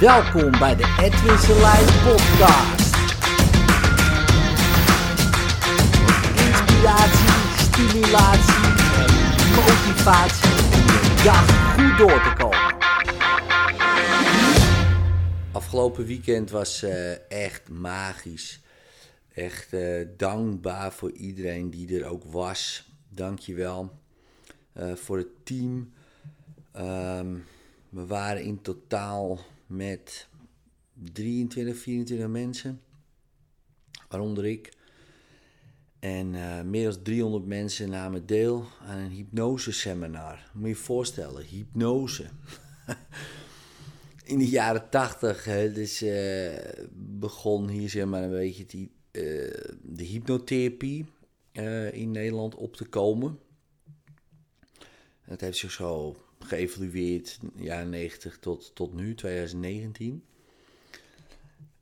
Welkom bij de Edwin Selijn podcast. Inspiratie, stimulatie en motivatie om dag goed door te komen. Afgelopen weekend was eh, echt magisch. Echt eh, dankbaar voor iedereen die er ook was. Dankjewel uh, voor het team. Ehm, we waren in totaal met 23, 24 mensen, waaronder ik. En uh, meer dan 300 mensen namen deel aan een hypnoseseminar. Moet je je voorstellen, hypnose. in de jaren 80 hè, dus, uh, begon hier zeg maar een beetje die, uh, de hypnotherapie in Nederland op te komen. Het heeft zich zo geëvolueerd, jaren 90 tot, tot nu, 2019.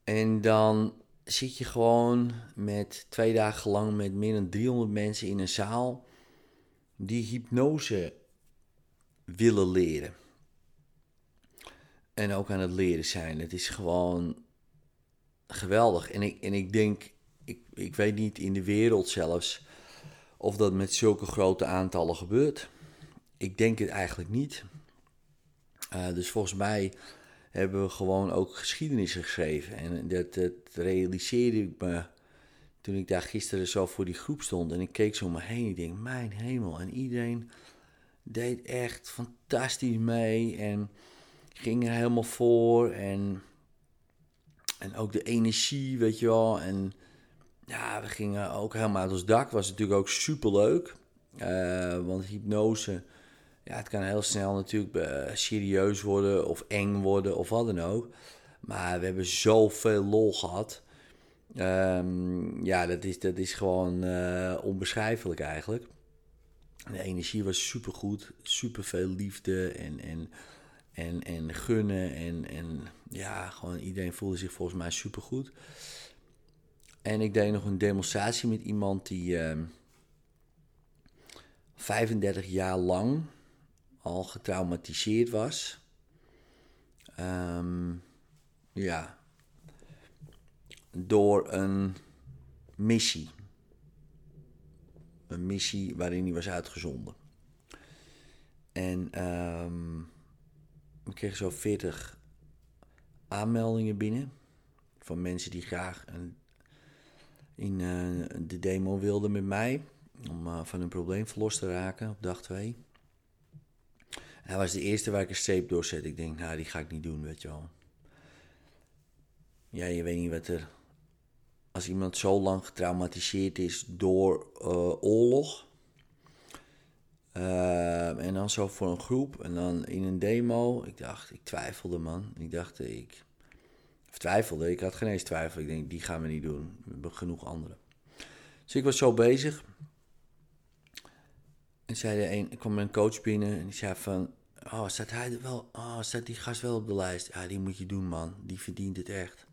En dan zit je gewoon met twee dagen lang met meer dan 300 mensen in een zaal die hypnose willen leren. En ook aan het leren zijn. Het is gewoon geweldig. En ik, en ik denk, ik, ik weet niet in de wereld zelfs of dat met zulke grote aantallen gebeurt. Ik denk het eigenlijk niet. Uh, dus volgens mij hebben we gewoon ook geschiedenis geschreven. En dat, realiseerde ik me toen ik daar gisteren zo voor die groep stond. En ik keek zo om me heen. Ik denk, mijn hemel. En iedereen deed echt fantastisch mee. En ging er helemaal voor. En, en ook de energie, weet je wel. En ja, we gingen ook helemaal uit ons dak. Was natuurlijk ook super leuk. Uh, want hypnose ja, het kan heel snel natuurlijk uh, serieus worden of eng worden of wat dan ook. Maar we hebben zoveel lol gehad. Um, ja, dat is, dat is gewoon uh, onbeschrijfelijk eigenlijk. De energie was super goed, super veel liefde en, en, en, en gunnen. En, en ja, gewoon iedereen voelde zich volgens mij super goed. En ik deed nog een demonstratie met iemand die uh, ehm, 35 jaar lang al getraumatiseerd was. Um, ja, door een missie. Een missie waarin hij was uitgezonden. En um, ik kreeg zo 40 aanmeldingen binnen van mensen die graag een, in uh, de demo wilden met mij om uh, van hun probleem verlost te raken op dag 2. Hij was de eerste waar ik een streep door zet. Ik denk, nou, die ga ik niet doen, weet je wel. Ja, je weet niet wat er. Als iemand zo lang getraumatiseerd is door uh, oorlog. Uh, en dan zo voor een groep. En dan in een demo. Ik dacht, ik twijfelde, man. Ik dacht, ik. Twijfelde, ik had geen eens twijfel. Ik denk, die gaan we niet doen. We hebben genoeg andere. Dus ik was zo bezig. En zei de een, ik kwam een coach binnen en die zei van, oh, staat hij wel, oh, staat die gast wel op de lijst? Ja, die moet je doen, man. Die verdient het echt.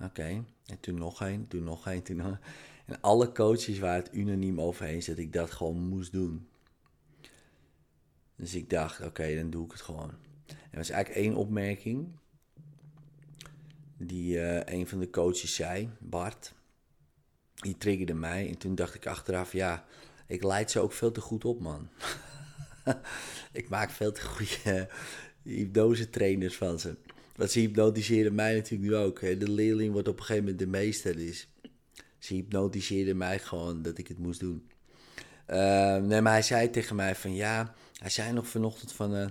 Oké, en toen nog één, toen nog één, toen nog En alle coaches waren het unaniem over eens dat ik dat gewoon moest doen. Dus ik dacht, oké, dan doe ik het gewoon. Er was eigenlijk één opmerking die uh, een van de coaches zei, Bart. Die triggerde mij en toen dacht ik achteraf, ja, ik leid ze ook veel te goed op, man. ik maak veel te goede hypnose trainers van ze. Want ze hypnotiseren mij natuurlijk nu ook. De leerling wordt op een gegeven moment de meester. Dus ze hypnotiseerden mij gewoon dat ik het moest doen. Uh, nee, maar hij zei tegen mij van ja, hij zei nog vanochtend van uh,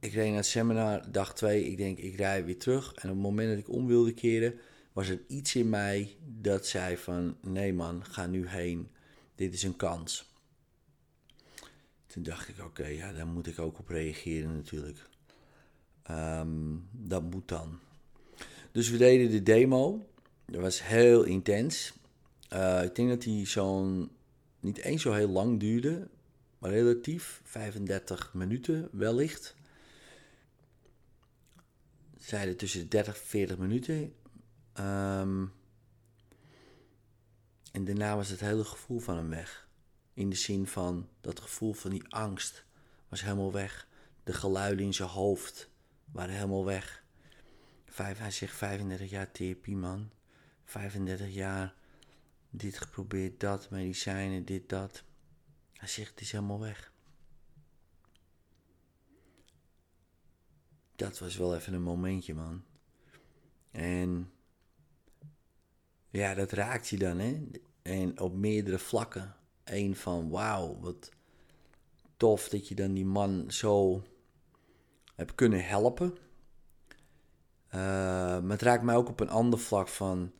ik reed naar het seminar, dag 2, ik denk ik rij weer terug. En op het moment dat ik om wilde keren, was er iets in mij dat zei van nee man, ga nu heen, dit is een kans. Toen dacht ik, oké, ja, daar moet ik ook op reageren natuurlijk. Um, dat moet dan. Dus we deden de demo. Dat was heel intens. Uh, ik denk dat die zo'n niet eens zo heel lang duurde, maar relatief 35 minuten wellicht. Zeiden tussen de 30 en 40 minuten. Um, en daarna was het hele gevoel van hem weg. In de zin van dat gevoel van die angst was helemaal weg. De geluiden in zijn hoofd waren helemaal weg. Vijf, hij zegt 35 jaar therapie, man. 35 jaar dit geprobeerd, dat, medicijnen, dit, dat. Hij zegt, het is helemaal weg. Dat was wel even een momentje, man. En ja, dat raakt je dan, hè? En op meerdere vlakken. Eén van, wauw, wat tof dat je dan die man zo hebt kunnen helpen. Uh, maar het raakt mij ook op een ander vlak van,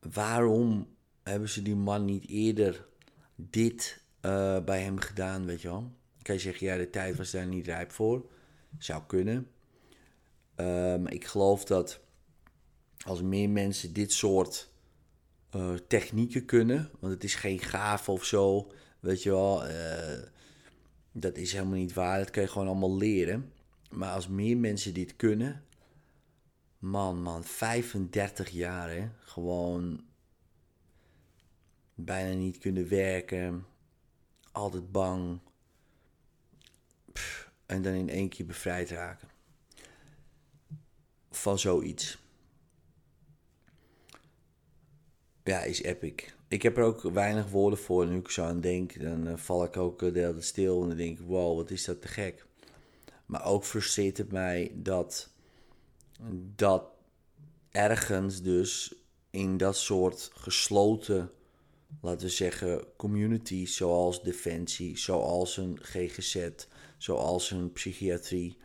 waarom hebben ze die man niet eerder dit uh, bij hem gedaan, weet je wel? Kan je zeggen, ja, de tijd was daar niet rijp voor. Zou kunnen. Maar ik geloof dat als meer mensen dit soort uh, technieken kunnen, want het is geen gaaf of zo, weet je wel, uh, dat is helemaal niet waar. Dat kan je gewoon allemaal leren. Maar als meer mensen dit kunnen, man, man, 35 jaar, hè, gewoon bijna niet kunnen werken, altijd bang, en dan in één keer bevrijd raken van zoiets. Ja, is epic. Ik heb er ook weinig woorden voor. Nu ik zo aan denk, dan uh, val ik ook uh, de hele stil. En dan denk ik, wow, wat is dat te gek. Maar ook frustreert het mij dat, dat ergens dus in dat soort gesloten, laten we zeggen, communities, zoals Defensie, zoals een GGZ, zoals een psychiatrie,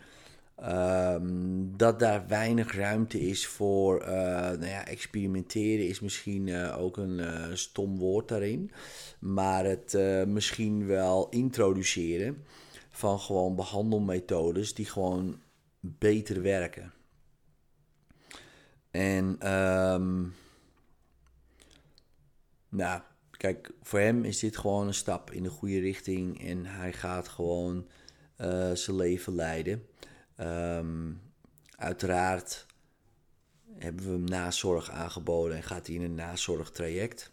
Um, dat daar weinig ruimte is voor uh, nou ja, experimenteren, is misschien uh, ook een uh, stom woord daarin. Maar het misschien wel introduceren van gewoon behandelmethodes die gewoon beter werken. En um, nou, kijk, voor hem is dit gewoon een stap in de goede richting en hij gaat gewoon zijn leven leiden. Um, uiteraard hebben we hem nazorg aangeboden en gaat hij in een nazorgtraject.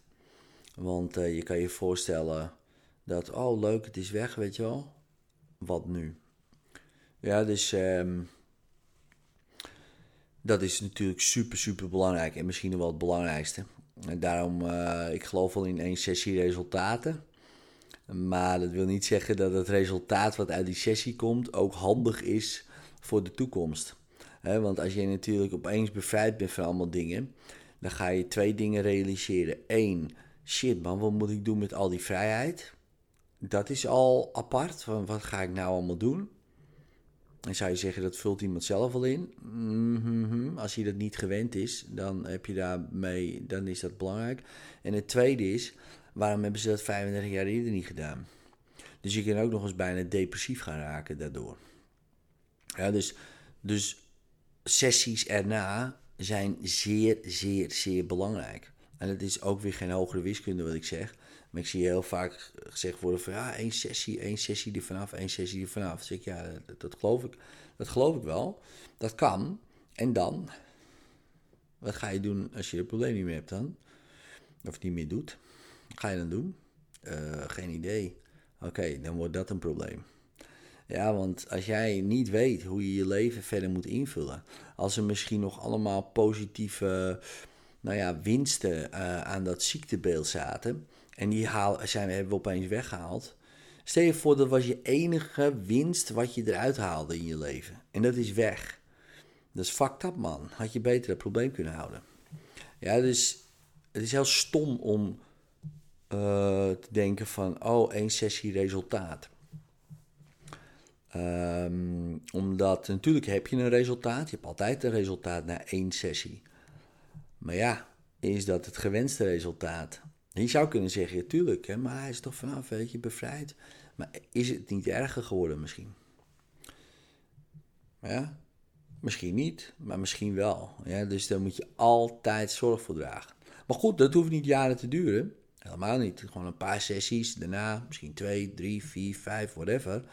Want uh, je kan je voorstellen dat, oh leuk, het is weg, weet je wel. Wat nu? Ja, dus um, dat is natuurlijk super, super belangrijk en misschien wel het belangrijkste. En daarom, uh, ik geloof wel in één sessie resultaten. Maar dat wil niet zeggen dat het resultaat wat uit die sessie komt ook handig is voor de toekomst. want als je natuurlijk opeens bevrijd bent van allemaal dingen, dan ga je twee dingen realiseren. Eén, shit man, wat moet ik doen met al die vrijheid? Dat is al apart. Van wat ga ik nou allemaal doen? En zou je zeggen, dat vult iemand zelf al in. Mm-hmm. Als hij dat niet gewend is, dan heb je daarmee, dan is dat belangrijk. En het tweede is, waarom hebben ze dat 35 jaar eerder niet gedaan? Dus je kan ook nog eens bijna depressief gaan raken daardoor. Ja, dus, dus sessies erna zijn zeer, zeer, zeer belangrijk. En het is ook weer geen hogere wiskunde wat ik zeg. Maar ik zie heel vaak gezegd worden van ja, één sessie, één sessie er vanaf, één sessie er vanaf. Dus ik, ja, dat, geloof ik. Dat geloof ik wel. Dat kan. En dan? Wat ga je doen als je het probleem niet meer hebt dan? Of niet meer doet? Wat ga je dan doen? Uh, geen idee. Oké, dan wordt dat een probleem. Ja, want als jij niet weet hoe je je leven verder moet invullen, als er misschien nog allemaal positieve nou ja, winsten uh, aan dat ziektebeeld zaten, en die haal, zijn, hebben we opeens weggehaald. Stel je voor dat was je enige winst wat je eruit haalde in je leven. En dat is weg. Dat is fucked up, man. Had je beter het probleem kunnen houden. Ja, dus het is heel stom om uh, te denken van, oh, één sessie resultaat. Um, omdat natuurlijk heb je een resultaat. Je hebt altijd een resultaat na één sessie. Maar ja, is dat het gewenste resultaat? je zou kunnen zeggen, ja, tuurlijk, hè, maar hij is toch vanaf, weet je, bevrijd. Maar is het niet erger geworden misschien? Ja, misschien niet, maar misschien wel. Ja, dus daar moet je altijd zorg voor dragen. Maar goed, dat hoeft niet jaren te duren. Helemaal niet. Gewoon een paar sessies, daarna misschien twee, drie, vier, vijf, whatever.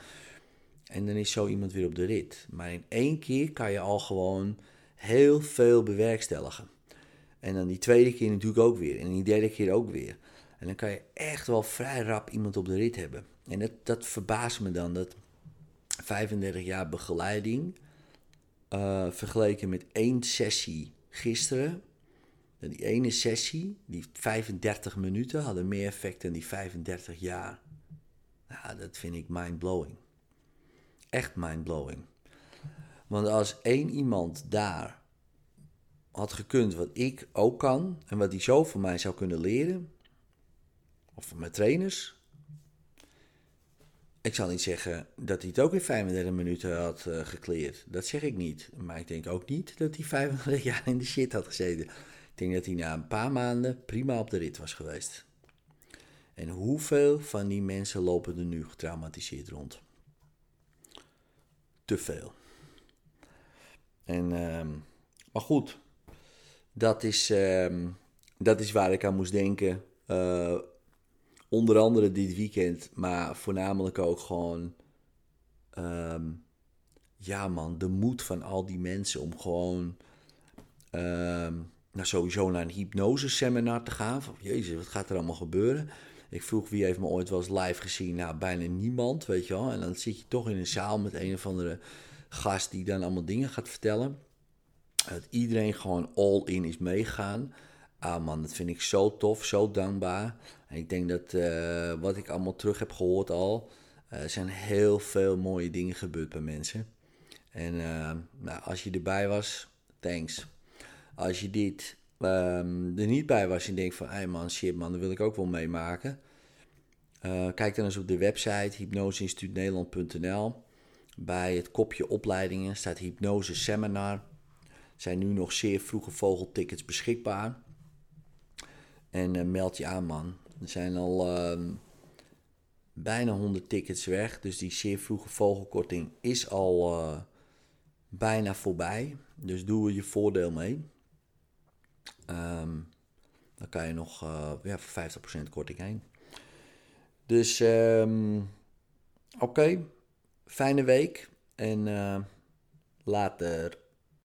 En dan is zo iemand weer op de rit. Maar in één keer kan je al gewoon heel veel bewerkstelligen. En dan die tweede keer natuurlijk ook weer. En die derde keer ook weer. En dan kan je echt wel vrij rap iemand op de rit hebben. En dat, dat verbaast me dan. Dat 35 jaar begeleiding uh, vergeleken met één sessie gisteren. En die ene sessie, die 35 minuten, hadden meer effect dan die 35 jaar. Nou, dat vind ik mind-blowing. Echt mind-blowing. Want als één iemand daar had gekund wat ik ook kan en wat hij zo van mij zou kunnen leren, of van mijn trainers. Ik zal niet zeggen dat hij het ook in 35 minuten had uh, gekleerd. Dat zeg ik niet. Maar ik denk ook niet dat hij 35 jaar in de shit had gezeten. Ik denk dat hij na een paar maanden prima op de rit was geweest. En hoeveel van die mensen lopen er nu getraumatiseerd rond? Te veel. En, uh, maar goed, dat is, uh, dat is waar ik aan moest denken. Uh, onder andere dit weekend, maar voornamelijk ook gewoon. Um, ja, man, de moed van al die mensen om gewoon. Nou, sowieso naar een hypnose-seminar te gaan. Jezus, wat gaat er allemaal gebeuren? Ik vroeg wie heeft me ooit wel eens live gezien. Nou, bijna niemand, weet je wel. En dan zit je toch in een zaal met een of andere gast die dan allemaal dingen gaat vertellen. Dat iedereen gewoon all in is meegaan. Ah man, dat vind ik zo tof, zo dankbaar. En ik denk dat uh, wat ik allemaal terug heb gehoord al, uh, er zijn heel veel mooie dingen gebeurd bij mensen. En uh, nou, als je erbij was, thanks. Als je dit um, er niet bij was en denkt van, hey man, shit man, dat wil ik ook wel meemaken. kijk dan eens op de website hypnoseinstituutnederland.nl. Bij het kopje opleidingen staat hypnose seminar. Zijn nu nog zeer vroege vogeltickets beschikbaar. En uh, meld je aan, man. Er zijn al uh, bijna 100 tickets weg. Dus die zeer vroege vogelkorting is al uh, bijna voorbij. Dus doe er je voordeel mee. Um, dan kan je nog uh, ja, voor 50% korting heen. Dus um, oké. Fijne week. En later.